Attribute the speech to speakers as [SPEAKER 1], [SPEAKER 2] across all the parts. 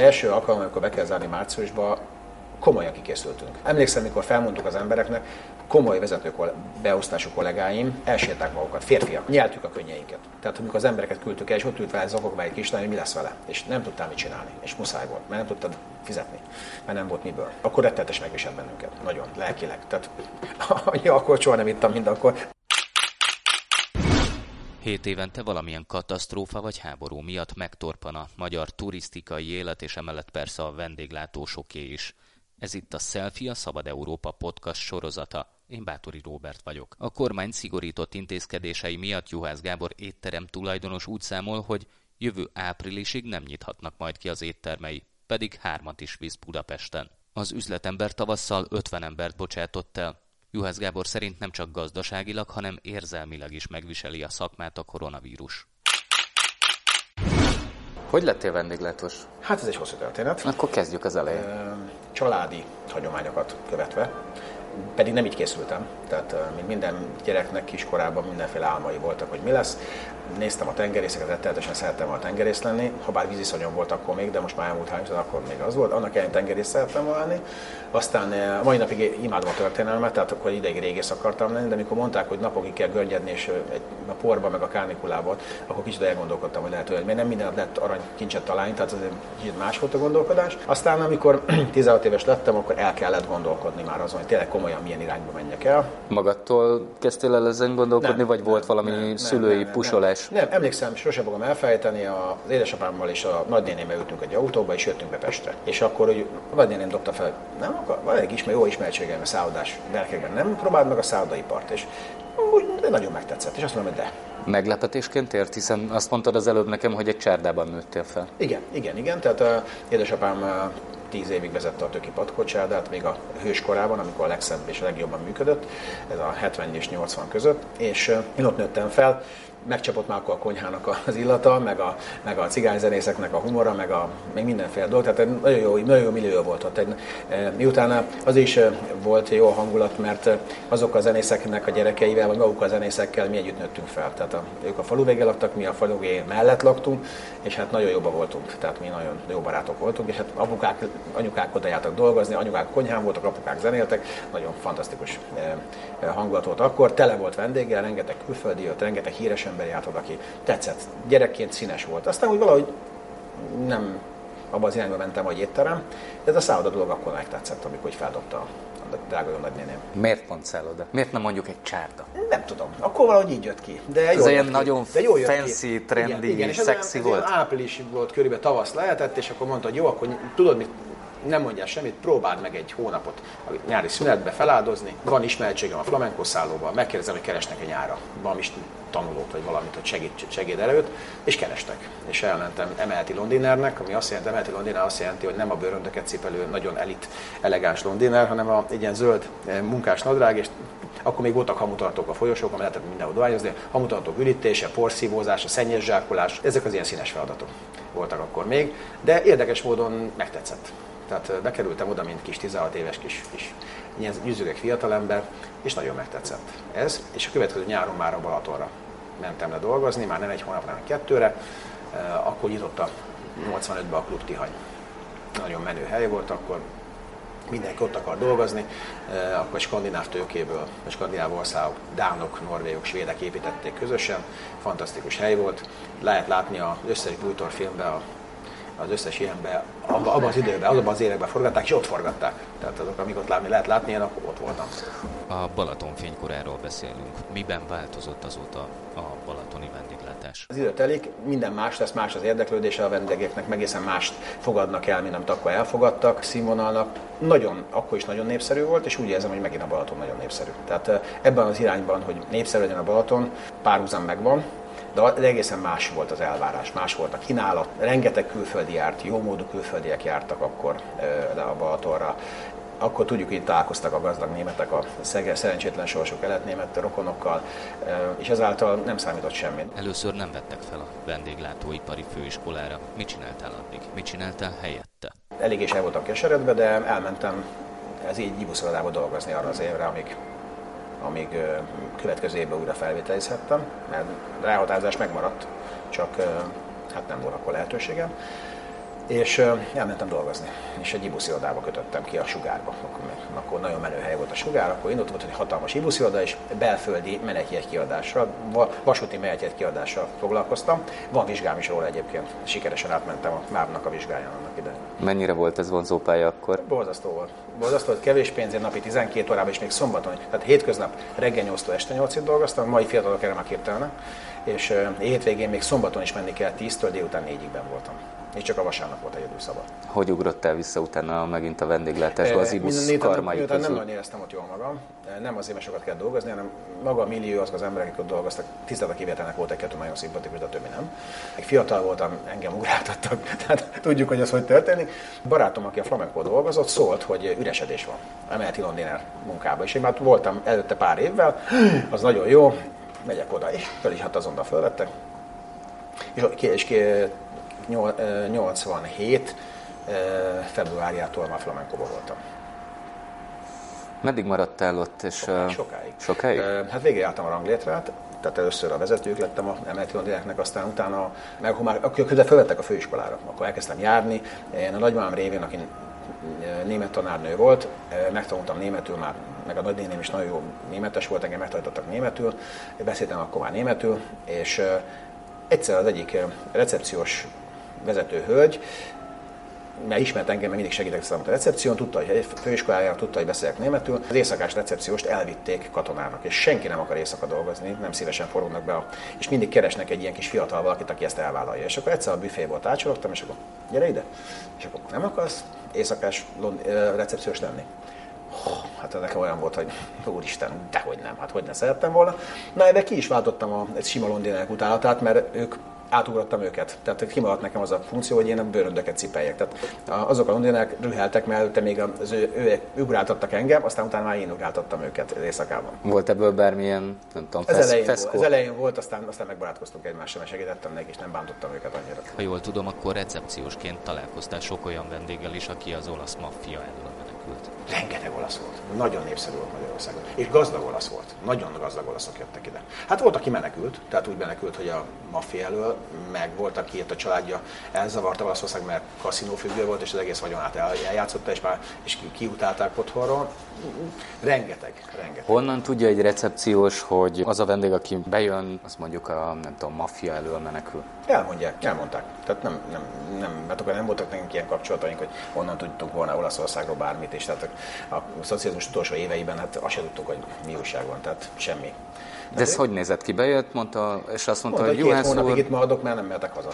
[SPEAKER 1] első alkalom, amikor be kell zárni márciusba, komolyan kikészültünk. Emlékszem, mikor felmondtuk az embereknek, komoly vezető beosztású kollégáim elsírták magukat, férfiak, nyeltük a könnyeinket. Tehát amikor az embereket küldtük el, és ott ült vele zokogva egy kislány, hogy mi lesz vele, és nem tudtál mit csinálni, és muszáj volt, mert nem tudtad fizetni, mert nem volt miből. Akkor rettenetes megviselt bennünket, nagyon, lelkileg. Tehát annyi akkor soha nem ittam, mint akkor.
[SPEAKER 2] Hét évente valamilyen katasztrófa vagy háború miatt megtorpan a magyar turisztikai élet, és emellett persze a vendéglátósoké is. Ez itt a Selfie, a Szabad Európa podcast sorozata. Én Bátori Róbert vagyok. A kormány szigorított intézkedései miatt Juhász Gábor étterem tulajdonos úgy számol, hogy jövő áprilisig nem nyithatnak majd ki az éttermei, pedig hármat is visz Budapesten. Az üzletember tavasszal 50 embert bocsátott el. Juhász Gábor szerint nem csak gazdaságilag, hanem érzelmileg is megviseli a szakmát a koronavírus. Hogy lettél vendéglátós?
[SPEAKER 1] Hát ez egy hosszú történet.
[SPEAKER 2] Akkor kezdjük az elején.
[SPEAKER 1] Családi hagyományokat követve pedig nem így készültem. Tehát mint minden gyereknek kiskorában mindenféle álmai voltak, hogy mi lesz. Néztem a tengerészeket, rettenetesen szerettem volna tengerész lenni, ha bár víziszonyom volt akkor még, de most már elmúlt hány akkor még az volt. Annak ellenére tengerész szerettem lenni. Aztán a mai napig imádom a történelmet, tehát akkor ideig régész akartam lenni, de mikor mondták, hogy napokig kell görnyedni, és a porba, meg a kánikulában, akkor kicsit elgondolkodtam, hogy lehet, hogy mert nem minden nap arany kincset találni, tehát ez egy más volt a gondolkodás. Aztán, amikor 16 éves lettem, akkor el kellett gondolkodni már azon, hogy tényleg komolyan milyen irányba menjek el.
[SPEAKER 2] Magadtól kezdtél el ezen gondolkodni, nem, vagy volt valami nem, szülői nem, nem, pusolás?
[SPEAKER 1] Nem, nem, emlékszem, sosem fogom elfelejteni, az édesapámmal és a nagynénémmel ültünk egy autóba, és jöttünk be Pestre. És akkor hogy a nagynéném dobta fel, nem akar, van egy ismer, jó ismertségem a szállodás berkekben, nem próbáld meg a szállodaipart, és úgy nagyon megtetszett, és azt mondom, hogy de.
[SPEAKER 2] Meglepetésként ért, hiszen azt mondtad az előbb nekem, hogy egy csárdában nőttél fel.
[SPEAKER 1] Igen, igen, igen. Tehát a édesapám tíz évig vezette a töki patkocsádát, még a hős korában, amikor a legszebb és a legjobban működött, ez a 70 és 80 között, és én ott nőttem fel, megcsapott már akkor a konyhának az illata, meg a, meg a cigányzenészeknek a humora, meg a, még mindenféle dolog, tehát nagyon jó, nagyon jó millió volt ott. E, miután az is e, volt jó hangulat, mert e, azok a zenészeknek a gyerekeivel, vagy maguk a zenészekkel mi együtt nőttünk fel. Tehát a, ők a falu végén laktak, mi a falu mellett laktunk, és hát nagyon jobban voltunk, tehát mi nagyon jó barátok voltunk, és hát apukák, anyukák oda jártak dolgozni, anyukák konyhán voltak, apukák zenéltek, nagyon fantasztikus hangulat volt akkor, tele volt vendéggel, rengeteg külföldi jött, rengeteg híres ember járt oda, aki tetszett. Gyerekként színes volt. Aztán úgy valahogy nem abban az irányba mentem, hogy étterem, de ez a szálloda dolog akkor megtetszett, amikor feldobta a drága jó nagynéném.
[SPEAKER 2] Miért pont szálloda? Miért nem mondjuk egy csárda?
[SPEAKER 1] Nem tudom. Akkor valahogy így jött ki. De
[SPEAKER 2] ez ilyen nagyon de jó fancy, ki. fancy, igen, igen, szexi
[SPEAKER 1] ez
[SPEAKER 2] volt.
[SPEAKER 1] április volt, körülbelül tavasz lehetett, és akkor mondta, hogy jó, akkor tudod, mit nem mondjál semmit, próbáld meg egy hónapot a nyári szünetbe feláldozni. Van ismertségem a flamenco szállóban, megkérdezem, hogy keresnek egy nyára. Valami tanulót, vagy valamit, hogy segít, segéd előtt, és kerestek. És elmentem emeleti londinernek, ami azt jelenti, emeleti londiner azt jelenti, hogy nem a bőröndöket cipelő, nagyon elit, elegáns londiner, hanem a, egy ilyen zöld eh, munkás nadrág, és akkor még voltak hamutartók a folyosókon, lehetett mindenhol dohányozni, hamutartók ürítése, porszívózása, szennyes zsákolás, ezek az ilyen színes feladatok voltak akkor még, de érdekes módon megtetszett. Tehát bekerültem oda, mint kis 16 éves kis, kis nyüzügek fiatalember, és nagyon megtetszett ez. És a következő nyáron már a Balatonra mentem le dolgozni, már nem egy hónapra, hanem kettőre. Akkor nyitott a 85-ben a Klub Tihany. Nagyon menő hely volt akkor, mindenki ott akar dolgozni, akkor skandináv tőkéből, a skandináv országok, dánok, norvégok, svédek építették közösen, fantasztikus hely volt. Lehet látni az összes bújtor filmben a az összes ilyenben, abban, abban az időben, abban az években forgatták, és ott forgatták. Tehát azok, amik ott látni, lehet látni, én akkor ott voltam.
[SPEAKER 2] A Balaton fénykoráról beszélünk. Miben változott azóta a balatoni vendéglátás?
[SPEAKER 1] Az idő telik, minden más lesz, más az érdeklődése a vendégeknek, egészen mást fogadnak el, mint amit akkor elfogadtak színvonalnak. Nagyon, akkor is nagyon népszerű volt, és úgy érzem, hogy megint a Balaton nagyon népszerű. Tehát ebben az irányban, hogy népszerű legyen a Balaton, párhuzam megvan, de egészen más volt az elvárás, más volt a kínálat. Rengeteg külföldi járt, jó módú külföldiek jártak akkor le a Balatonra. Akkor tudjuk, hogy találkoztak a gazdag németek, a szerencsétlen sorsú kelet-német rokonokkal, és ezáltal nem számított semmi.
[SPEAKER 2] Először nem vettek fel a vendéglátóipari főiskolára. Mit csináltál addig? Mit csináltál helyette?
[SPEAKER 1] Elég is el voltam keseredve, de elmentem ez így Ibuszorodába dolgozni arra az évre, amíg amíg következő évben újra felvételizhettem, mert ráhatározás megmaradt, csak hát nem volt akkor lehetőségem. És elmentem dolgozni, és egy ibusziodába kötöttem ki a sugárba. Akkor, akkor nagyon menő hely volt a sugár, akkor indult volt egy hatalmas ibuszioda, és belföldi menetjegy kiadással, vasúti menetjegy kiadással foglalkoztam. Van vizsgám is róla egyébként, sikeresen átmentem a máv a vizsgáján annak idején.
[SPEAKER 2] Mennyire volt ez vonzópálya akkor?
[SPEAKER 1] Borzasztó volt. Borzasztó volt, kevés pénzért napi 12 órában, és még szombaton, tehát hétköznap reggel 8 este 8-ig dolgoztam, mai fiatalok erre már képtelenek, és hétvégén még szombaton is menni kell 10-től, délután 4-ig voltam és csak a vasárnap volt egyedül szabad.
[SPEAKER 2] Hogy ugrottál vissza utána megint a vendéglátásba az IBUS karmai közül?
[SPEAKER 1] Nem nagyon éreztem ott jól magam, nem azért, mert sokat kell dolgozni, hanem maga a millió, azok az emberek, akik ott dolgoztak, tisztelt a kivételnek volt egy-kettő nagyon szimpatikus, de a többi nem. Egy fiatal voltam, engem ugráltattak, tehát tudjuk, hogy ez hogy történik. Barátom, aki a flamenco dolgozott, szólt, hogy üresedés van. Emeleti Londiner munkába. És én már voltam előtte pár évvel, az nagyon jó, megyek oda, és fel is hát azonnal fölvettek. És, és 87 februárjától már flamenkóban voltam.
[SPEAKER 2] Meddig maradtál ott? És,
[SPEAKER 1] sokáig. sokáig.
[SPEAKER 2] sokáig?
[SPEAKER 1] Hát álltam a ranglétrát, tehát először a vezetők lettem a Londineknek, aztán utána, meg akkor már akkor közben felvettek a főiskolára, akkor elkezdtem járni. Én a nagymamám révén, aki német tanárnő volt, megtanultam németül már, meg a nagynéném is nagyon jó németes volt, engem megtanítottak németül, beszéltem akkor már németül, és egyszer az egyik recepciós vezető hölgy, mert ismert engem, mert mindig segítek számot a recepción, tudta, hogy főiskoláján tudta, hogy beszélek németül. Az éjszakás recepcióst elvitték katonának, és senki nem akar éjszaka dolgozni, nem szívesen forognak be, a, és mindig keresnek egy ilyen kis fiatal valakit, aki ezt elvállalja. És akkor egyszer a büféból ácsorogtam, és akkor gyere ide, és akkor nem akarsz éjszakás recepciós lenni? hát nekem olyan volt, hogy úristen, dehogy nem, hát hogy ne szerettem volna. Na, de ki is váltottam a, egy sima londinák utálatát, mert ők átugrottam őket. Tehát kimaradt nekem az a funkció, hogy én a bőröndöket cipeljek. Tehát azok a londinák rüheltek, mert előtte még az ő, ő, ugráltattak engem, aztán utána már én ugráltattam őket éjszakában.
[SPEAKER 2] Volt ebből bármilyen, nem tudom,
[SPEAKER 1] fesz, elején feszkó? Volt, ez elején volt, aztán, aztán megbarátkoztunk egymással, mert segítettem neki, és nem bántottam őket annyira.
[SPEAKER 2] Ha jól tudom, akkor recepciósként találkoztál sok olyan vendéggel is, aki az olasz maffia elől menekült.
[SPEAKER 1] Rengeteg olasz volt. Nagyon népszerű volt Magyarországon. És gazdag olasz volt. Nagyon gazdag olaszok jöttek ide. Hát volt, aki menekült, tehát úgy menekült, hogy a maffia elől, meg volt, aki itt a családja elzavarta Olaszország, mert kaszinófüggő volt, és az egész vagyonát eljátszotta, és már és kiutálták otthonról. Rengeteg, rengeteg.
[SPEAKER 2] Honnan tudja egy recepciós, hogy az a vendég, aki bejön, az mondjuk a, nem tudom, maffia elől menekül?
[SPEAKER 1] Elmondják, elmondták. Tehát nem, nem, nem, mert akkor nem voltak nekünk ilyen kapcsolataink, hogy onnan tudtuk volna Olaszországról bármit, és tehát a, a szocializmus utolsó éveiben hát azt sem tudtuk, hogy mi újság van, tehát semmi.
[SPEAKER 2] De ez hogy nézett ki? Bejött, mondta, és azt mondta, mondta
[SPEAKER 1] hogy Juhász úr... hónapig itt maradok, mert nem mehetek haza.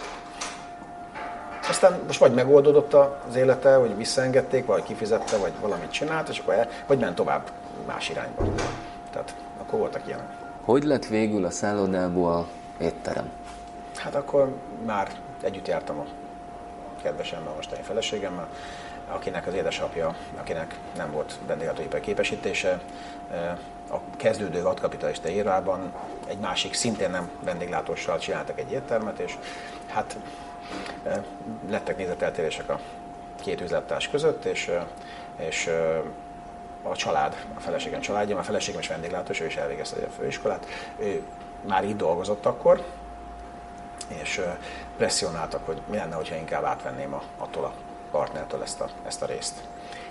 [SPEAKER 1] Aztán most vagy megoldódott az élete, hogy visszaengedték, vagy kifizette, vagy valamit csinált, és akkor el, vagy ment tovább más irányba. Tehát akkor voltak ilyenek.
[SPEAKER 2] Hogy lett végül a szállodából étterem?
[SPEAKER 1] Hát akkor már együtt jártam a kedvesemmel, mostani feleségemmel, akinek az édesapja, akinek nem volt vendéglátóipari képesítése, a kezdődő vadkapitalista érában egy másik szintén nem vendéglátóssal csináltak egy éttermet, és hát lettek nézeteltérések a két üzlettárs között, és, és a család, a feleségem családja, a feleségem is vendéglátós, ő is elvégezte a főiskolát, ő már így dolgozott akkor, és presszionáltak, hogy mi lenne, hogyha inkább átvenném a, attól a partnertől ezt a, ezt a részt.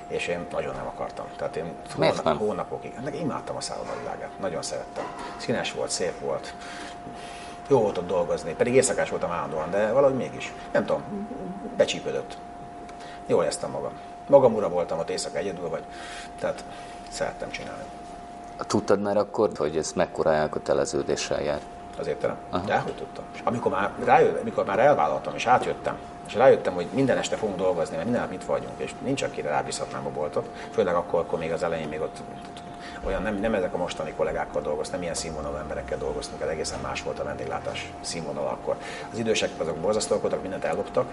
[SPEAKER 1] És én nagyon nem akartam. Tehát én
[SPEAKER 2] hónap, nem?
[SPEAKER 1] hónapokig, meg imádtam a szállodavilágát, nagyon szerettem. Színes volt, szép volt, jó volt ott dolgozni, pedig éjszakás voltam állandóan, de valahogy mégis, nem tudom, becsípődött. Jól éreztem magam. Magam ura voltam ott éjszaka egyedül, vagy, tehát szerettem csinálni.
[SPEAKER 2] Tudtad már akkor, hogy ez mekkora elköteleződéssel jár?
[SPEAKER 1] Az értelem? De hogy tudtam. És amikor már, rájött, amikor már elvállaltam és átjöttem, és rájöttem, hogy minden este fogunk dolgozni, mert minden nap mit vagyunk, és nincs, akire rábízhatnám a boltot. Főleg akkor, akkor még az elején még ott olyan nem, nem ezek a mostani kollégákkal dolgoztam, ilyen színvonalú emberekkel dolgoztunk, ez egészen más volt a vendéglátás színvonal akkor. Az idősek azok borzasztóak voltak, mindent elloptak,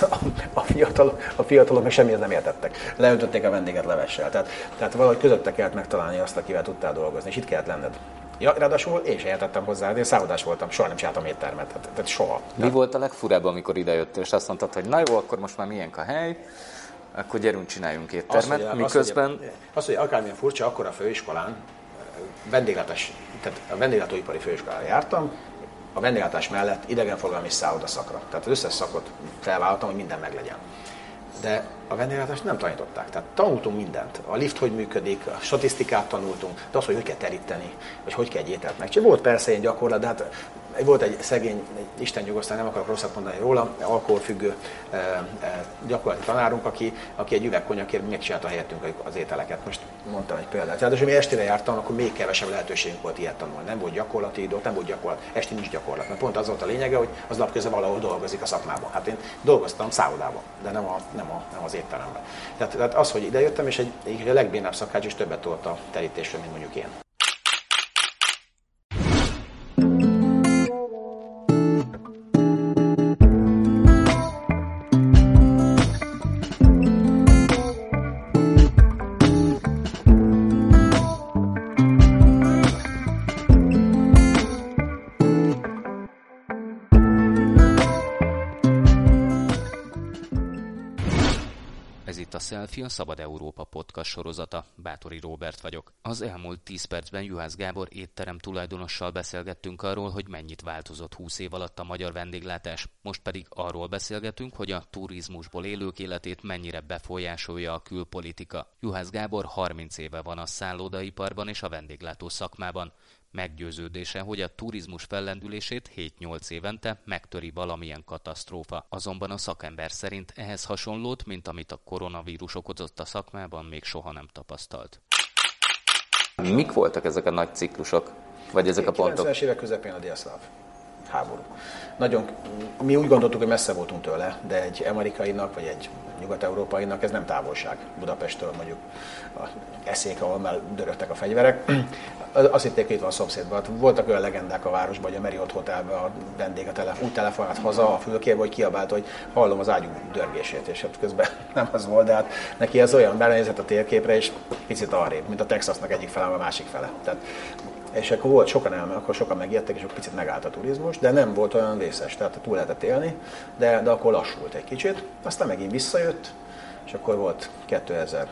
[SPEAKER 1] a, fiatalok, a fiatalok meg semmihez nem értettek. Leöntötték a vendéget levessel. Tehát, tehát valahogy közötte kellett megtalálni azt, akivel tudtál dolgozni, és itt kellett lenned. Ja, ráadásul én sem értettem hozzá, én szállodás voltam, soha nem csináltam éttermet, tehát, tehát soha.
[SPEAKER 2] Mi volt a legfurább, amikor idejöttél, és azt mondtad, hogy na jó, akkor most már milyen a hely, akkor gyerünk, csináljunk éttermet, azt, miközben...
[SPEAKER 1] Azt, hogy, az, hogy akármilyen furcsa, akkor a főiskolán vendéglátás, tehát a vendéglátóipari főiskolára jártam, a vendéglátás mellett idegenforgalmi szállodaszakra. Tehát az összes szakot felvállaltam, hogy minden meglegyen de a vendéglátást nem tanították. Tehát tanultunk mindent. A lift hogy működik, a statisztikát tanultunk, de az, hogy hogy kell teríteni, vagy hogy kell egy ételt megcsinálni. Volt persze egy gyakorlat, de hát volt egy szegény, egy Isten nyugosztán, nem akarok rosszat mondani róla, alkoholfüggő e, e, gyakorlati tanárunk, aki, aki egy üveg konyakért megcsinálta helyettünk az ételeket. Most mondtam egy példát. Tehát, mi estére jártam, akkor még kevesebb lehetőségünk volt ilyet tanulni. Nem volt gyakorlati idő, nem volt gyakorlat, esti nincs gyakorlat. Mert pont az volt a lényege, hogy az napközben valahol dolgozik a szakmában. Hát én dolgoztam szállodában, de nem, a, nem, a, nem az étteremben. Tehát, tehát az, hogy idejöttem, és egy, egy a legbénább szakács is többet tudott a terítésről, mint mondjuk én.
[SPEAKER 2] Selfie a Szabad Európa podcast sorozata. Bátori Róbert vagyok. Az elmúlt 10 percben Juhász Gábor étterem tulajdonossal beszélgettünk arról, hogy mennyit változott 20 év alatt a magyar vendéglátás. Most pedig arról beszélgetünk, hogy a turizmusból élők életét mennyire befolyásolja a külpolitika. Juhász Gábor 30 éve van a szállodaiparban és a vendéglátó szakmában. Meggyőződése, hogy a turizmus fellendülését 7-8 évente megtöri valamilyen katasztrófa. Azonban a szakember szerint ehhez hasonlót, mint amit a koronavírus okozott a szakmában, még soha nem tapasztalt. Mik voltak ezek a nagy ciklusok? Vagy ezek a pontok?
[SPEAKER 1] 90-es évek közepén a délszláv háború. Nagyon, mi úgy gondoltuk, hogy messze voltunk tőle, de egy amerikainak, vagy egy nyugat-európainak ez nem távolság Budapesttől mondjuk a eszék, ahol már dörögtek a fegyverek. Azt hitték, hogy itt van a szomszédban. Hát voltak olyan legendák a városban, hogy a Marriott Hotelben a vendég a telefon, úgy telefonált haza a fülkérbe, hogy kiabált, hogy hallom az ágyú dörgését, és hát közben nem az volt, de hát neki ez olyan belenézett a térképre, és picit arrébb, mint a Texasnak egyik fele, a másik fele. Tehát és akkor volt sokan elme, akkor sokan megijedtek, és akkor picit megállt a turizmus, de nem volt olyan vészes, tehát túl lehetett élni, de, de akkor lassult egy kicsit. Aztán megint visszajött, és akkor volt 2001.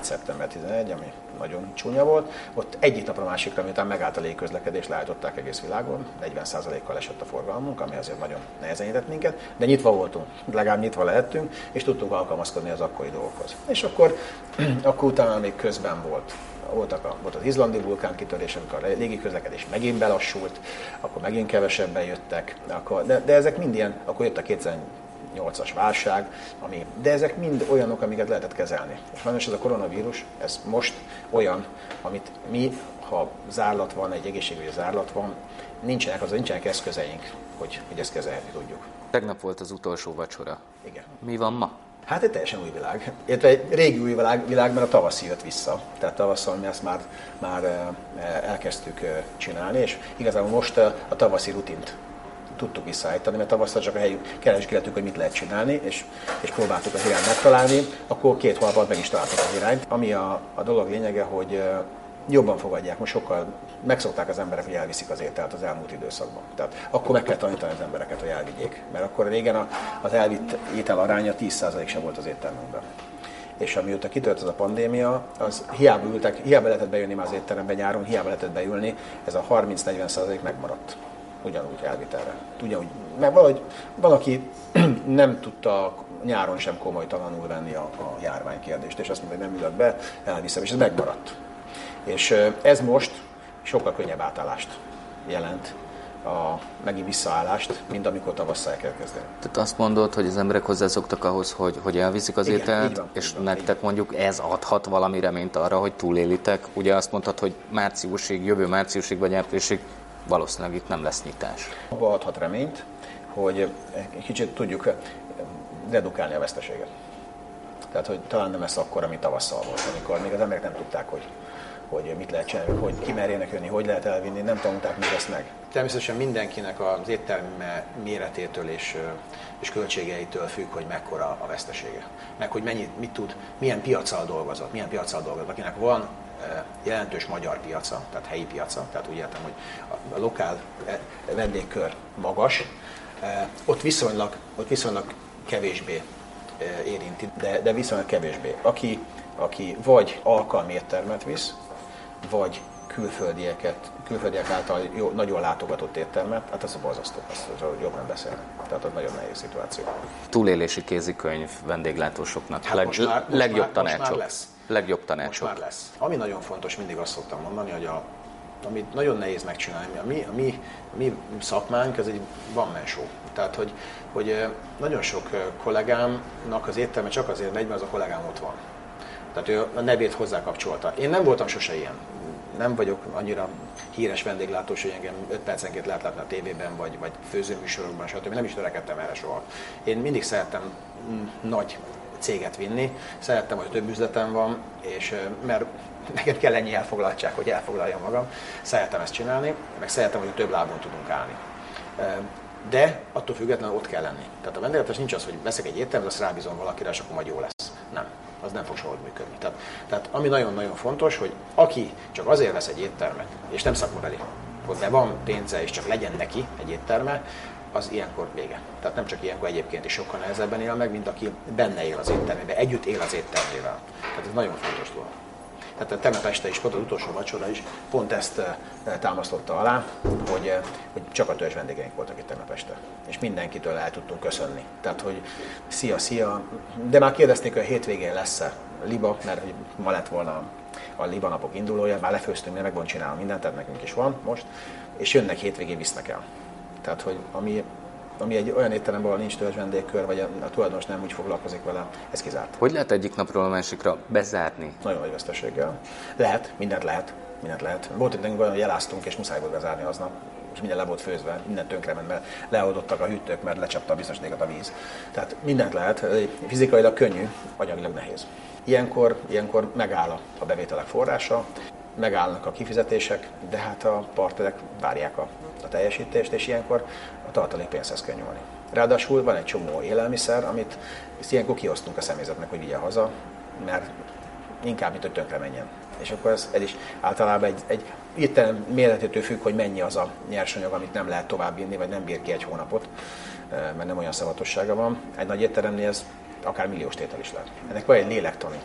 [SPEAKER 1] szeptember 11, ami nagyon csúnya volt. Ott egyik napra másikra, miután megállt a légközlekedés, leállították egész világon, 40%-kal esett a forgalmunk, ami azért nagyon nehezenített minket, de nyitva voltunk, legalább nyitva lehettünk, és tudtunk alkalmazkodni az akkori dolgokhoz. És akkor, akkor utána még közben volt voltak a, volt az izlandi vulkánkitörés, amikor a légi közlekedés megint belassult, akkor megint kevesebben jöttek, akkor, de, de ezek mind ilyen, akkor jött a 2008-as válság, ami, de ezek mind olyanok, amiket lehetett kezelni. És sajnos ez a koronavírus, ez most olyan, amit mi, ha zárlat van, egy egészségügyi zárlat van, nincsenek, az nincsenek eszközeink, hogy, hogy ezt kezelni tudjuk.
[SPEAKER 2] Tegnap volt az utolsó vacsora.
[SPEAKER 1] Igen.
[SPEAKER 2] Mi van ma?
[SPEAKER 1] Hát egy teljesen új világ. Illetve egy régi új világ, világ, mert a tavaszi jött vissza. Tehát tavasszal mi ezt már, már eh, eh, elkezdtük eh, csinálni, és igazából most a tavaszi rutint tudtuk visszaállítani, mert tavasszal csak a helyük keresgéltük, hogy mit lehet csinálni, és, és próbáltuk az irányt megtalálni, akkor két hónap meg is találtuk az irányt. Ami a, a dolog lényege, hogy jobban fogadják, most sokkal megszokták az emberek, hogy elviszik az ételt az elmúlt időszakban. Tehát akkor meg kell tanítani az embereket, hogy elvigyék. Mert akkor régen az elvitt étel aránya 10% sem volt az éttermünkben. És amióta kitört ez a pandémia, az hiába ültek, hiába lehetett bejönni már az étterembe nyáron, hiába lehetett beülni, ez a 30-40% megmaradt ugyanúgy elvitelre. Ugyanúgy, mert valahogy van, aki nem tudta nyáron sem komolytalanul venni a, a járványkérdést, és azt mondta, hogy nem ülök be, elviszem, és ez megmaradt. És ez most sokkal könnyebb átállást jelent a megint visszaállást, mint amikor tavasszal el kell kezdeni.
[SPEAKER 2] Tehát azt mondod, hogy az emberek hozzászoktak ahhoz, hogy, hogy elviszik az Igen, ételt, van, és van, nektek van. mondjuk ez adhat valami reményt arra, hogy túlélitek. Ugye azt mondtad, hogy márciusig, jövő márciusig vagy áprilisig valószínűleg itt nem lesz nyitás.
[SPEAKER 1] Abba adhat reményt, hogy egy kicsit tudjuk redukálni a veszteséget. Tehát, hogy talán nem lesz akkor, ami tavasszal volt, amikor még az emberek nem tudták, hogy hogy mit lehet csinálni, hogy ki merjenek jönni, hogy lehet elvinni, nem tanulták még ezt meg. Természetesen mindenkinek az étterme méretétől és, és költségeitől függ, hogy mekkora a vesztesége. Meg hogy mennyit, mit tud, milyen piacsal dolgozott, milyen piacsal dolgozott. Akinek van jelentős magyar piaca, tehát helyi piaca, tehát úgy értem, hogy a lokál vendégkör magas, ott viszonylag, ott viszonylag kevésbé érinti, de, de viszonylag kevésbé. Aki, aki vagy alkalmi éttermet visz, vagy külföldieket, külföldiek által jó, nagyon látogatott éttermet, hát az a borzasztó, azt jobb nem beszélni. Tehát az nagyon nehéz szituáció.
[SPEAKER 2] Túlélési kézikönyv vendéglátósoknak hát leg, most már, most legjobb már, tanácsok. Most már lesz. Legjobb tanácsok.
[SPEAKER 1] Most már lesz. Ami nagyon fontos, mindig azt szoktam mondani, hogy a, amit nagyon nehéz megcsinálni, a mi, a mi, a mi szakmánk, ez egy van show. Tehát, hogy, hogy nagyon sok kollégámnak az étterme csak azért megy, mert az a kollégám ott van. Tehát ő a nevét hozzákapcsolta. Én nem voltam sose ilyen. Nem vagyok annyira híres vendéglátós, hogy engem 5 percenként lehet látni a tévében, vagy, vagy főzőműsorokban, stb. Nem is törekedtem erre soha. Én mindig szerettem mm, nagy céget vinni, szerettem, hogy több üzletem van, és mert nekem kell ennyi elfoglaltság, hogy elfoglaljam magam. Szeretem ezt csinálni, meg szeretem, hogy több lábon tudunk állni. De attól függetlenül ott kell lenni. Tehát a vendéglátás nincs az, hogy veszek egy éttermet, azt rábízom valakire, és akkor majd jó lesz. Nem az nem fog soha működni. Tehát, tehát ami nagyon-nagyon fontos, hogy aki csak azért vesz egy éttermet, és nem szakmabeli, hogy be van pénze, és csak legyen neki egy étterme, az ilyenkor vége. Tehát nem csak ilyenkor egyébként is sokkal nehezebben él meg, mint aki benne él az éttermében, együtt él az éttermével. Tehát ez nagyon fontos dolog. Tehát a tegnap este is, pont az utolsó vacsora is pont ezt eh, támasztotta alá, hogy, eh, hogy csak a törzs vendégeink voltak itt tegnap este. És mindenkitől el tudtunk köszönni. Tehát, hogy szia, szia. De már kérdezték, hogy a hétvégén lesz-e liba, mert hogy ma lett volna a liba napok indulója, már lefőztünk, mert meg van csinálni mindent, tehát nekünk is van most, és jönnek hétvégén, visznek el. Tehát, hogy ami ami egy olyan étterem, ahol nincs törzs vendégkör, vagy a, a tulajdonos nem úgy foglalkozik vele, ez kizárt.
[SPEAKER 2] Hogy lehet egyik napról a másikra bezárni?
[SPEAKER 1] Nagyon nagy veszteséggel. Lehet, mindent lehet. Mindent lehet. Volt egy olyan, hogy eláztunk, és muszáj volt bezárni aznap és minden le volt főzve, minden tönkrement, mert leoldottak a hűtők, mert lecsapta a biztonságot a víz. Tehát mindent lehet, fizikailag könnyű, anyagilag nehéz. Ilyenkor, ilyenkor megáll a bevételek forrása, megállnak a kifizetések, de hát a partnerek várják a, a teljesítést, és ilyenkor a tartalék pénzhez kell nyúlni. Ráadásul van egy csomó élelmiszer, amit ilyenkor kiosztunk a személyzetnek, hogy vigye haza, mert inkább, mint hogy tönkre menjen. És akkor ez, ez is általában egy, egy itt méretétől függ, hogy mennyi az a nyersanyag, amit nem lehet tovább vinni, vagy nem bír ki egy hónapot, mert nem olyan szavatossága van. Egy nagy étteremnél ez akár milliós tétel is lehet. Ennek van egy lélektani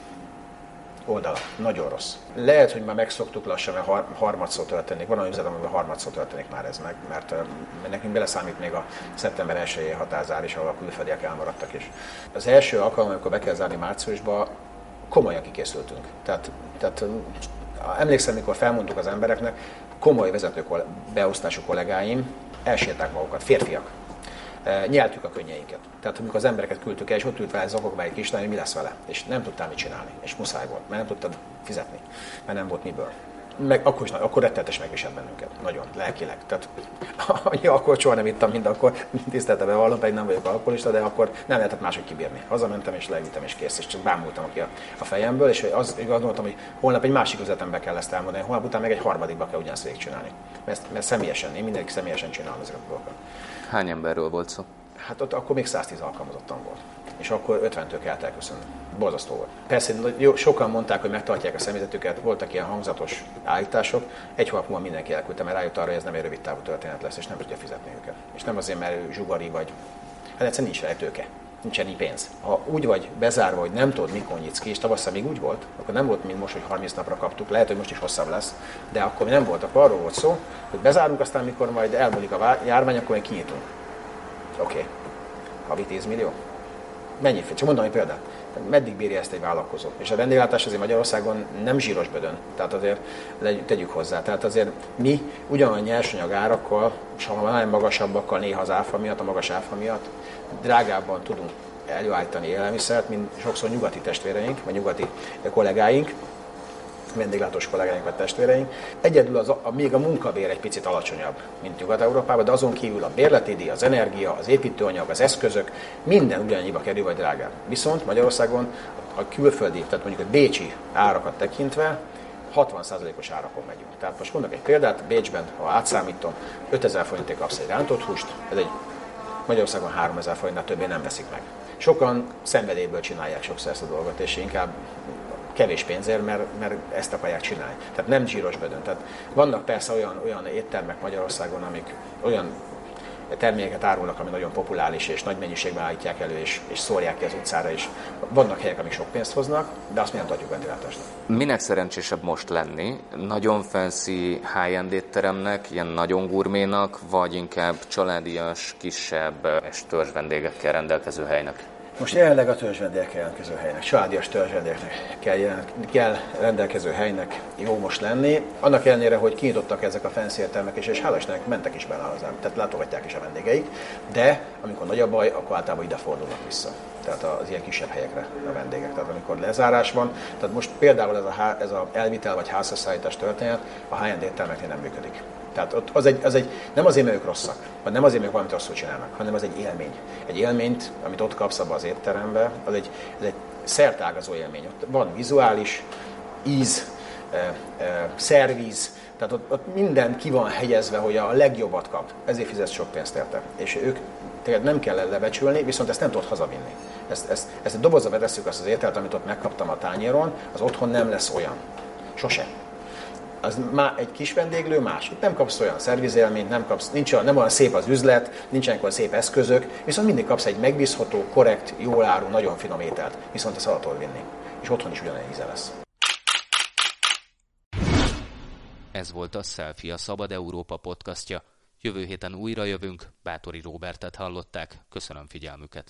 [SPEAKER 1] oldala. Nagyon rossz. Lehet, hogy már megszoktuk lassan, mert har- harmadszor történik. Van olyan üzlet, amiben harmadszor történik már ez meg, mert nekünk beleszámít még a szeptember 1 határzár is, ahol a külföldiek elmaradtak is. Az első alkalom, amikor be kell zárni márciusba, komolyan kikészültünk. Tehát, tehát emlékszem, mikor felmondtuk az embereknek, komoly vezető beosztású kollégáim elsírták magukat, férfiak nyeltük a könnyeinket. Tehát amikor az embereket küldtük el, és ott ült vele zokogva egy kislány, hogy mi lesz vele. És nem tudtál mit csinálni. És muszáj volt, mert nem tudtad fizetni, mert nem volt miből. Meg akkor is, akkor rettenetes megviselt bennünket. Nagyon, lelkileg. Tehát annyi akkor soha nem ittam, mint akkor tisztelte bevallom, pedig nem vagyok alkoholista, de akkor nem lehetett máshogy kibírni. Hazamentem és leültem és kész, és csak bámultam ki a, a fejemből, és az, gondoltam, hogy holnap egy másik üzletembe kell ezt elmondani, holnap után meg egy harmadikba kell ugyanezt végigcsinálni. Mert, mert személyesen, én mindenki személyesen csinálom ezeket a dolgokat.
[SPEAKER 2] Hány emberről volt szó?
[SPEAKER 1] Hát ott akkor még 110 alkalmazottan volt. És akkor 50-től kellett elköszönni. Borzasztó volt. Persze jó, sokan mondták, hogy megtartják a személyzetüket, voltak ilyen hangzatos állítások. Egy hónap múlva mindenki elküldte, mert rájött arra, hogy ez nem egy rövid távú történet lesz, és nem tudja fizetni őket. És nem azért, mert ő zsugari vagy. Hát egyszerűen nincs lehetőke nincs ennyi pénz. Ha úgy vagy bezárva, hogy nem tudod, mikor nyitsz ki, és tavasszal még úgy volt, akkor nem volt, mint most, hogy 30 napra kaptuk, lehet, hogy most is hosszabb lesz, de akkor nem volt, akkor arról volt szó, hogy bezárunk, aztán mikor majd elmúlik a járvány, akkor még kinyitunk. Oké. Okay. Havi 10 millió? Mennyi? Csak mondom egy példát. Meddig bírja ezt egy vállalkozó? És a vendéglátás azért Magyarországon nem zsíros bödön. Tehát azért tegyük hozzá. Tehát azért mi ugyanolyan nyersanyag árakkal, és ha nagyon magasabbakkal néha az áfa miatt, a magas áfa miatt, drágábban tudunk előállítani élelmiszert, mint sokszor nyugati testvéreink, vagy nyugati kollégáink, vendéglátós kollégáink vagy testvéreink. Egyedül az, a, még a munkabér egy picit alacsonyabb, mint Nyugat-Európában, de azon kívül a bérleti díj, az energia, az építőanyag, az eszközök, minden ugyanannyiba kerül vagy drágább. Viszont Magyarországon a külföldi, tehát mondjuk a bécsi árakat tekintve, 60%-os árakon megyünk. Tehát most mondok egy példát, Bécsben, ha átszámítom, 5000 forintért kapsz egy rántott húst, ez egy Magyarországon 3000 forintnál többé nem veszik meg. Sokan szenvedélyből csinálják sokszor ezt a dolgot, és inkább kevés pénzért, mert, mert ezt akarják csinálni. Tehát nem zsíros bödön. Tehát vannak persze olyan, olyan éttermek Magyarországon, amik olyan termékeket árulnak, ami nagyon populáris, és nagy mennyiségben állítják elő, és, és szórják ki az utcára, és vannak helyek, amik sok pénzt hoznak, de azt mi nem tartjuk vendéglátásnak.
[SPEAKER 2] Minek szerencsésebb most lenni? Nagyon fancy high-end étteremnek, ilyen nagyon gurménak, vagy inkább családias, kisebb és törzs vendégekkel rendelkező helynek?
[SPEAKER 1] Most jelenleg a törzsvendégek jelentkező helynek, családias törzsvendégeknek kell, kell rendelkező helynek jó most lenni. Annak ellenére, hogy kinyitottak ezek a fancy értelmek, és, és hál' mentek is bele hozzám, tehát látogatják is a vendégeik, de amikor nagy a baj, akkor általában ide fordulnak vissza. Tehát az ilyen kisebb helyekre a vendégek. Tehát amikor lezárás van, tehát most például ez a, ez a elvitel vagy házasszállítás történet a high-end éttermeknél nem működik. Tehát ott az egy, az egy, nem azért, mert ők rosszak, vagy nem azért, mert valamit rosszul csinálnak, hanem az egy élmény. Egy élményt, amit ott kapsz abba az étterembe, az egy, ez egy szertágazó élmény. Ott van vizuális, íz, e, e, szervíz, tehát ott, ott minden ki van hegyezve, hogy a legjobbat kap. Ezért fizet sok pénzt érte. És ők téged nem kell lebecsülni, viszont ezt nem tudod hazavinni. Ezt, ezt, ezt a dobozba vetesszük azt az ételt, amit ott megkaptam a tányéron, az otthon nem lesz olyan. Sose az má, egy kis vendéglő más. Itt nem kapsz olyan szervizélményt, nem, kapsz, nincs olyan, nem olyan szép az üzlet, nincsenek olyan szép eszközök, viszont mindig kapsz egy megbízható, korrekt, jól áru, nagyon finom ételt. Viszont ezt el vinni. És otthon is ugyanilyen íze lesz.
[SPEAKER 2] Ez volt a Selfie, a Szabad Európa podcastja. Jövő héten újra jövünk, Bátori Robertet hallották. Köszönöm figyelmüket.